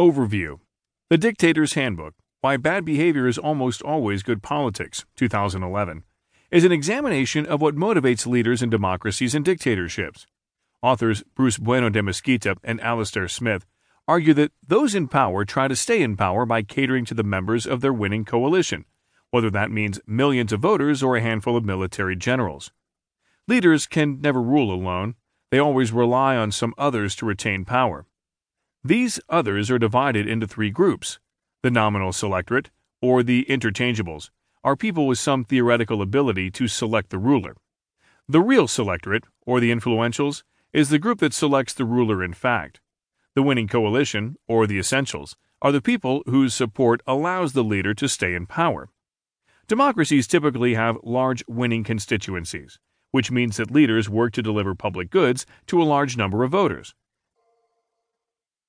Overview The Dictator's Handbook Why Bad Behavior is Almost Always Good Politics, 2011, is an examination of what motivates leaders in democracies and dictatorships. Authors Bruce Bueno de Mesquita and Alastair Smith argue that those in power try to stay in power by catering to the members of their winning coalition, whether that means millions of voters or a handful of military generals. Leaders can never rule alone, they always rely on some others to retain power. These others are divided into three groups. The nominal selectorate, or the interchangeables, are people with some theoretical ability to select the ruler. The real selectorate, or the influentials, is the group that selects the ruler in fact. The winning coalition, or the essentials, are the people whose support allows the leader to stay in power. Democracies typically have large winning constituencies, which means that leaders work to deliver public goods to a large number of voters.